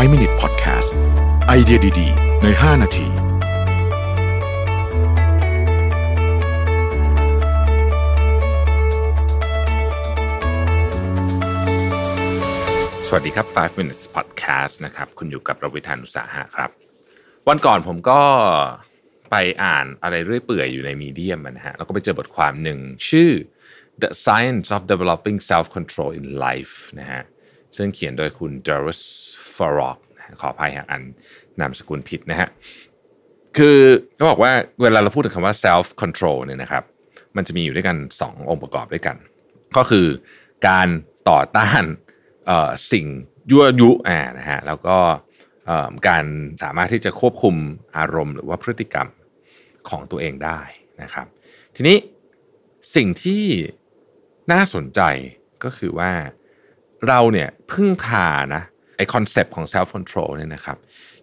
5 Minute Podcast ไอเดียดี ๆ ใน 5 นาที สวัสดีครับ 5 minutes podcast นะครับ คุณอยู่กับรวิธานอุตสาหะครับ วันก่อนผมก็ไปอ่านอะไรเรื่อยเปื่อยอยู่ในมีเดียมนะฮะ แล้วก็ไปเจอบทความหนึ่งชื่อ The Science of Developing Self-Control in Life นะฮะ ซึ่งเขียนโดยคุณ Doris Farrock ขออภัยหากอันนามสกุลผิดนะฮะคือเขาบอกว่าเวลาเราพูดถึงคำว่า self control เนี่ยนะครับ มันจะมีอยู่ด้วยกัน 2 องค์ประกอบด้วยกัน ก็คือการต่อต้านสิ่งยั่วยุอ่านะฮะแล้วก็การสามารถที่จะควบคุมอารมณ์ หรือว่าพฤติกรรมของตัวเองได้นะครับ ทีนี้สิ่งที่น่าสนใจก็คือว่า เราเนี่ยพึ่งพานะไอ้ concept ของ self control เนี่ยนะครับ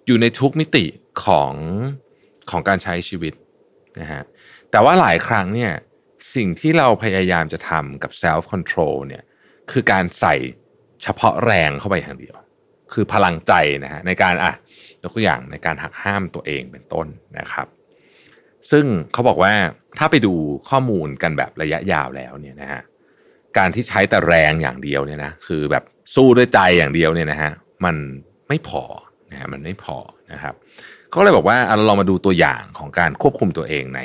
อยู่ในทุกมิติของของการใช้ชีวิตนะฮะแต่ว่าหลายครั้งเนี่ยสิ่งที่เราพยายามจะทำกับ self control เนี่ยคือการใส่เฉพาะแรงเข้าไปอย่างเดียว คือพลังใจนะฮะในการอะยกตัวอย่างในการหักห้ามตัวเองเป็นต้นนะครับ ซึ่งเขาบอกว่าถ้าไปดูข้อมูลกันแบบระยะยาวแล้วเนี่ยนะฮะ การที่ใช้แต่แรงอย่างเดียวเนี่ยนะคือแบบสู้ด้วยใจอย่างเดียวเนี่ยนะฮะมันไม่พอนะฮะมันไม่พอนะครับเขาเลยบอกว่าเราลองมาดูตัวอย่างของการควบคุมตัวเองใน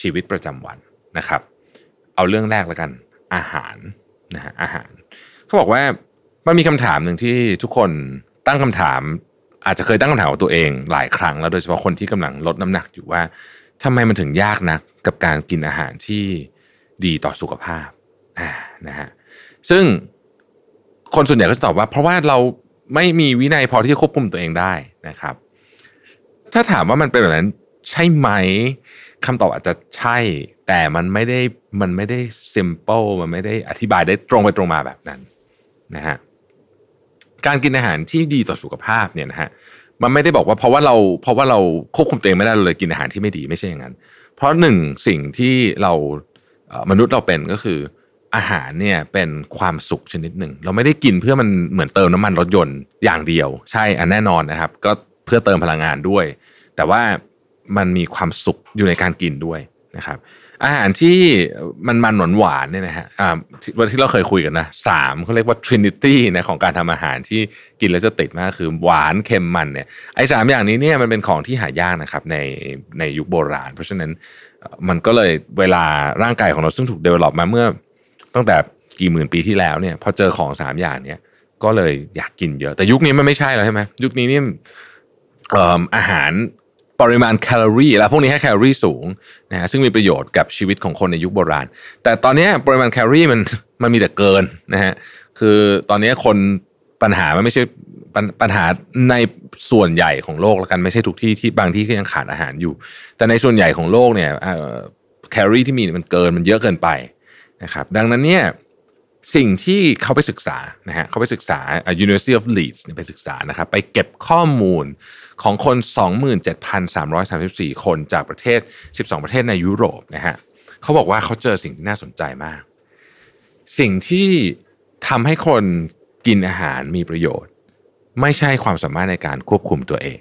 ชีวิตประจำวันนะครับ เอาเรื่องแรกแล้วกันอาหารนะฮะอาหารเขาบอกว่ามันมีคำถามหนึ่งที่ทุกคนตั้งคำถาม อาจจะเคยตั้งคำถามกับตัวเองหลายครั้งแล้วโดยเฉพาะคนที่กำลังลดน้ำหนักอยู่ว่าทำไมมันถึงยากนักกับการกินอาหารที่ดีต่อสุขภาพอ่า นะฮะซึ่งคนส่วนใหญ่ก็จะตอบว่าเพราะว่าเราไม่มีวินัยพอที่จะควบคุมตัวเองได้นะครับ ถ้าถามว่ามันเป็นแบบนั้นใช่ไหมคำตอบอาจจะใช่ แต่มันไม่ได้มันไม่ได้ simple มันไม่ได้อธิบายได้ตรงไปตรงมาแบบนั้นนะฮะการกินอาหารที่ดีต่อสุขภาพเนี่ยนะฮะมันไม่ได้บอกว่าเพราะว่าเราเพราะว่าเราควบคุมตัวเองไม่ได้เลยกินอาหารที่ไม่ดีไม่ใช่อย่างนั้น เพราะหนึ่งสิ่งที่เรามนุษย์เราเป็นก็คือ อาหารเนี่ยเป็นความสุขชนิดหนึ่ง เราไม่ได้กินเพื่อมันเหมือนเติมน้ำมันรถยนต์อย่างเดียว ใช่อันแน่นอนนะครับ ก็เพื่อเติมพลังงานด้วย แต่ว่ามันมีความสุขอยู่ในการกินด้วยนะครับอาหารที่มันมันหวานหวานเนี่ยนะฮะอ่าวันที่เราเคยคุยกันนะสามเขาเรียกว่า Trinity นะของการทำอาหารที่กินแล้วจะติดมากคือหวานเค็มมันเนี่ยไอ้สามอย่างนี้เนี่ยมันเป็นของที่หายากนะครับในในยุคโบราณ เพราะฉะนั้นมันก็เลยเวลาร่างกายของเราซึ่งถูก develop มาเมื่อ ตั้งแต่กี่หมื่นปีที่แล้วเนี่ยพอเจอของสามอย่างเนี่ยก็เลยอยากกินเยอะ แต่ยุคนี้มันไม่ใช่แล้วใช่ไหมยุคนี้นี่อาหารปริมาณแคลอรี่แล้วพวกนี้ให้แคลอรี่สูงนะฮะซึ่งมีประโยชน์กับชีวิตของคนในยุคโบราณ แต่ตอนนี้ปริมาณแคลอรี่มันมันมีแต่เกินนะฮะคือตอนนี้คนปัญหามันไม่ใช่ปัญปัญหาในส่วนใหญ่ของโลกแล้วกันไม่ใช่ทุกที่ที่บางที่ก็ยังขาดอาหารอยู่ แต่ในส่วนใหญ่ของโลกเนี่ยแคลอรี่ที่มีมันเกินมันเยอะเกินไป นะครับดังนั้นเนี่ยสิ่งที่เขาไปศึกษานะฮะเขาไปศึกษาอ่า University of Leeds ไปศึกษานะครับไปเก็บข้อมูลของคน 27,334 คนจากประเทศ 12 ประเทศในยุโรปนะฮะเขาบอกว่าเขาเจอสิ่งที่น่าสนใจมาก สิ่งที่ทำให้คนกินอาหารมีประโยชน์ ไม่ใช่ความสามารถในการควบคุมตัวเอง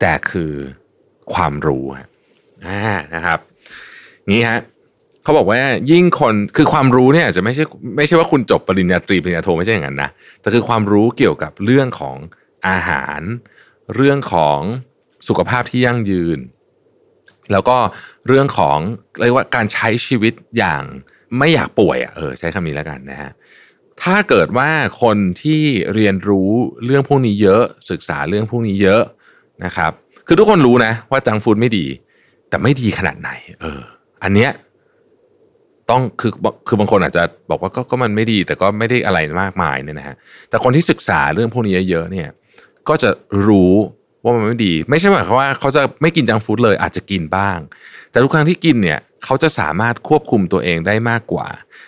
แต่คือความรู้ฮะอ่านะครับ นี้ฮะ เขาบอกว่ายิ่งคนคือความรู้เนี่ยจจะไม่ใช่ไม่ใช่ว่าคุณจบปริญญาตรีปริญญาโทไม่ใช่อย่างนั้นนะแต่คือความรู้เกี่ยวกับเรื่องของอาหาร เรื่องของสุขภาพที่ยั่งยืน แล้วก็เรื่องของเรียกว่าการใช้ชีวิตอย่างไม่อยากป่วยอะเออใช้คำนี้แล้วกันนะฮะถ้าเกิดว่าคนที่เรียนรู้เรื่องพวกนี้เยอะ ศึกษาเรื่องพวกนี้เยอะนะครับ คือทุกคนรู้นะว่าจังฟูดไม่ดี แต่ไม่ดีขนาดไหน เออ อันเนี้ย ต้องคือคือบางคนอาจจะบอกว่าก็ก็มันไม่ดี แต่ก็ไม่ได้อะไรมากมายเนี่ยนะฮะแต่คนที่ศึกษาเรื่องพวกนี้เยอะๆเนี่ยก็จะรู้ว่ามันไม่ดี ไม่ใช่หมายความว่าเขาจะไม่กินจังฟู้ดเลยอาจจะกินบ้าง แต่ทุกครั้งที่กินเนี่ยเขาจะสามารถควบคุมตัวเองได้มากกว่า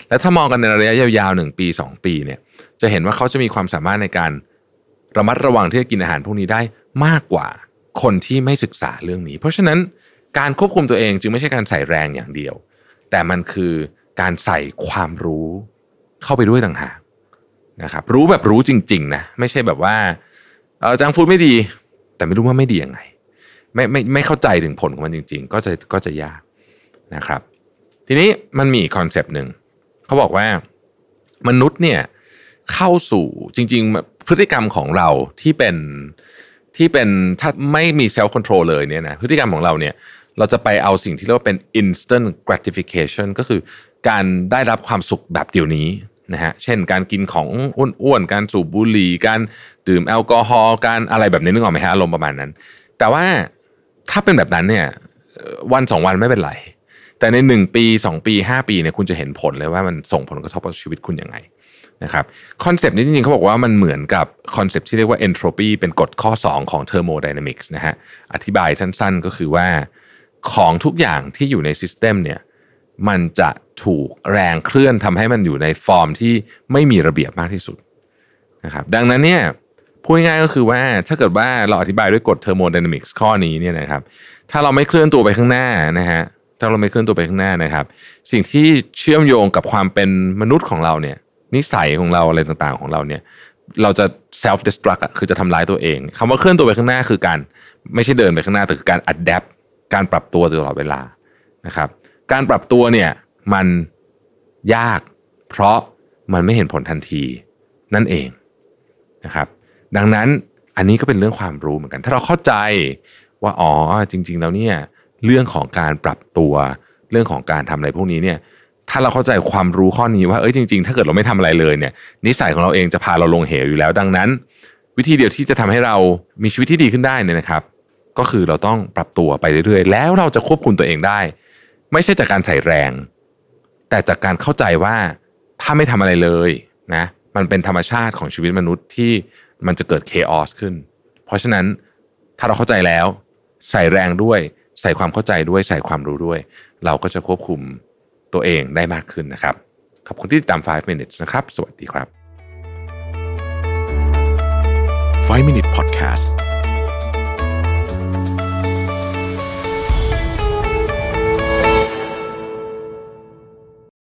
และถ้ามองกันในระยะยาวๆหนึ่งปีสองปีเนี่ยจะเห็นว่าเขาจะมีความสามารถในการระมัดระวังที่จะกินอาหารพวกนี้ได้มากกว่าคนที่ไม่ศึกษาเรื่องนี้ เพราะฉะนั้นการควบคุมตัวเองจึงไม่ใช่การใส่แรงอย่างเดียว แต่มันคือการใส่ความรู้เข้าไปด้วยต่างหากนะครับ รู้แบบรู้จริง ๆ นะ ไม่ใช่แบบว่าเออจังฟูดไม่ดี แต่ไม่รู้ว่าไม่ดียังไง ไม่ไม่ไม่เข้าใจถึงผลของมันจริง ๆ ก็จะก็จะยากนะครับ ทีนี้มันมีคอนเซปต์หนึ่งเขาบอกว่ามนุษย์เนี่ยเข้าสู่จริง ๆ พฤติกรรมของเราที่เป็นที่เป็นถ้าไม่มีเซลล์คอนโทรลเลยเนี่ยนะพฤติกรรมของเราเนี่ย เราจะไปเอาสิ่งที่เรียกว่าเป็น instant gratification ก็คือการได้รับความสุขแบบเดี๋ยวนี้นะฮะ เช่นการกินของอ้วนๆ การสูบบุหรี่ การดื่มแอลกอฮอล์ การอะไรแบบนี้นึกออกไหมฮะอารมณ์ประมาณนั้น แต่ว่าถ้าเป็นแบบนั้นเนี่ยวันสองวันไม่เป็นไร แต่ในหนึ่งปีสองปีห้าปีเนี่ยคุณจะเห็นผลเลยว่ามันส่งผลกระทบกับชีวิตคุณยังไงนะครับ concept นี้จริงๆเขาบอกว่ามันเหมือนกับ concept ที่เรียกว่า entropy เป็นกฎข้อ 2 ของ thermodynamics นะฮะอธิบายสั้นๆก็คือว่า ของทุกอย่างที่อยู่ใน system เนี่ยมันจะถูกแรงเคลื่อนทำให้มันอยู่ในฟอร์มที่ไม่มีระเบียบมากที่สุดนะครับดังนั้นเนี่ยพูดง่ายก็คือว่าถ้าเกิดว่าเราอธิบายด้วยกฎ thermodynamics ข้อนี้เนี่ยนะครับถ้าเราไม่เคลื่อนตัวไปข้างหน้านะฮะถ้าเราไม่เคลื่อนตัวไปข้างหน้านะครับ สิ่งที่เชื่อมโยงกับความเป็นมนุษย์ของเราเนี่ยนิสัยของเราอะไรต่างๆของเราเนี่ยเราจะ self destruct คือจะทำร้ายตัวเองคำว่าเคลื่อนตัวไปข้างหน้าคือการ ไม่ใช่เดินไปข้างหน้าแต่คือการ adapt การปรับตัวตลอดเวลานะครับ การปรับตัวเนี่ยมันยากเพราะมันไม่เห็นผลทันทีนั่นเองนะครับ ดังนั้นอันนี้ก็เป็นเรื่องความรู้เหมือนกัน ถ้าเราเข้าใจว่าอ๋อจริง ๆ แล้วเนี่ยเรื่องของการปรับตัวเรื่องของการทำอะไรพวกนี้เนี่ยถ้าเราเข้าใจความรู้ข้อนี้ว่าเอ้ยจริง ๆ ถ้าเกิดเราไม่ทำอะไรเลยเนี่ยนิสัยของเราเองจะพาเราลงเหวอยู่แล้ว ดังนั้น วิธีเดียวที่จะทำให้เรามีชีวิตที่ดีขึ้นได้เนี่ยนะครับ ก็คือเราต้องปรับตัวไปเรื่อยๆ แล้วเราจะควบคุมตัวเองได้ ไม่ใช่จากการใส่แรง แต่จากการเข้าใจว่าถ้าไม่ทำอะไรเลยนะมันเป็นธรรมชาติของชีวิตมนุษย์ที่มันจะเกิดเคออสขึ้น เพราะฉะนั้นถ้าเราเข้าใจแล้ว ใส่แรงด้วย ใส่ความเข้าใจด้วยใส่ความรู้ด้วย เราก็จะควบคุมตัวเองได้มากขึ้นนะครับ ขอบคุณที่ติดตาม 5 minutes นะครับ สวัสดีครับ 5 Minute Podcast